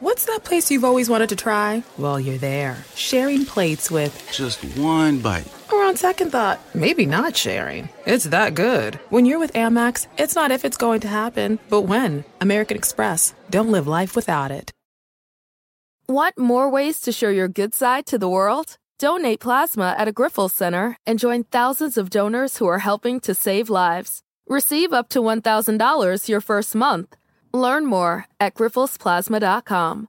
What's that place you've always wanted to try? Well, you're there, sharing plates with. Just one bite. Or on second thought, maybe not sharing. It's that good. When you're with Amex, it's not if it's going to happen, but when. American Express. Don't live life without it. Want more ways to show your good side to the world? Donate plasma at a Grifols Center and join thousands of donors who are helping to save lives. Receive up to $1,000 your first month. Learn more at grifolsplasma.com.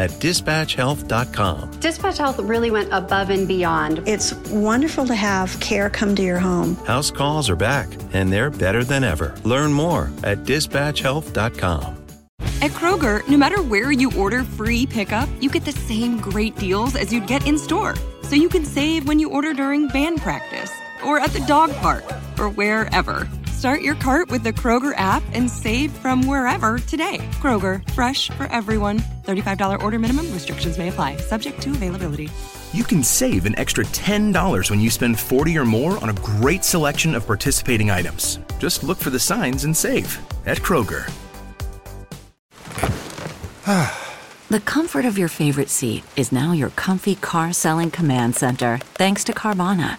at dispatchhealth.com. Dispatch Health really went above and beyond. It's wonderful to have care come to your home. House calls are back, and they're better than ever. Learn more at dispatchhealth.com. At Kroger, no matter where you order free pickup, you get the same great deals as you'd get in store. So you can save when you order during band practice, or at the dog park, or wherever. Start your cart with the Kroger app and save from wherever today. Kroger, fresh for everyone. $35 order minimum, restrictions may apply, subject to availability. You can save an extra $10 when you spend 40 or more on a great selection of participating items. Just look for the signs and save at Kroger. the comfort of your favorite seat is now your comfy car selling command center, thanks to Carvana.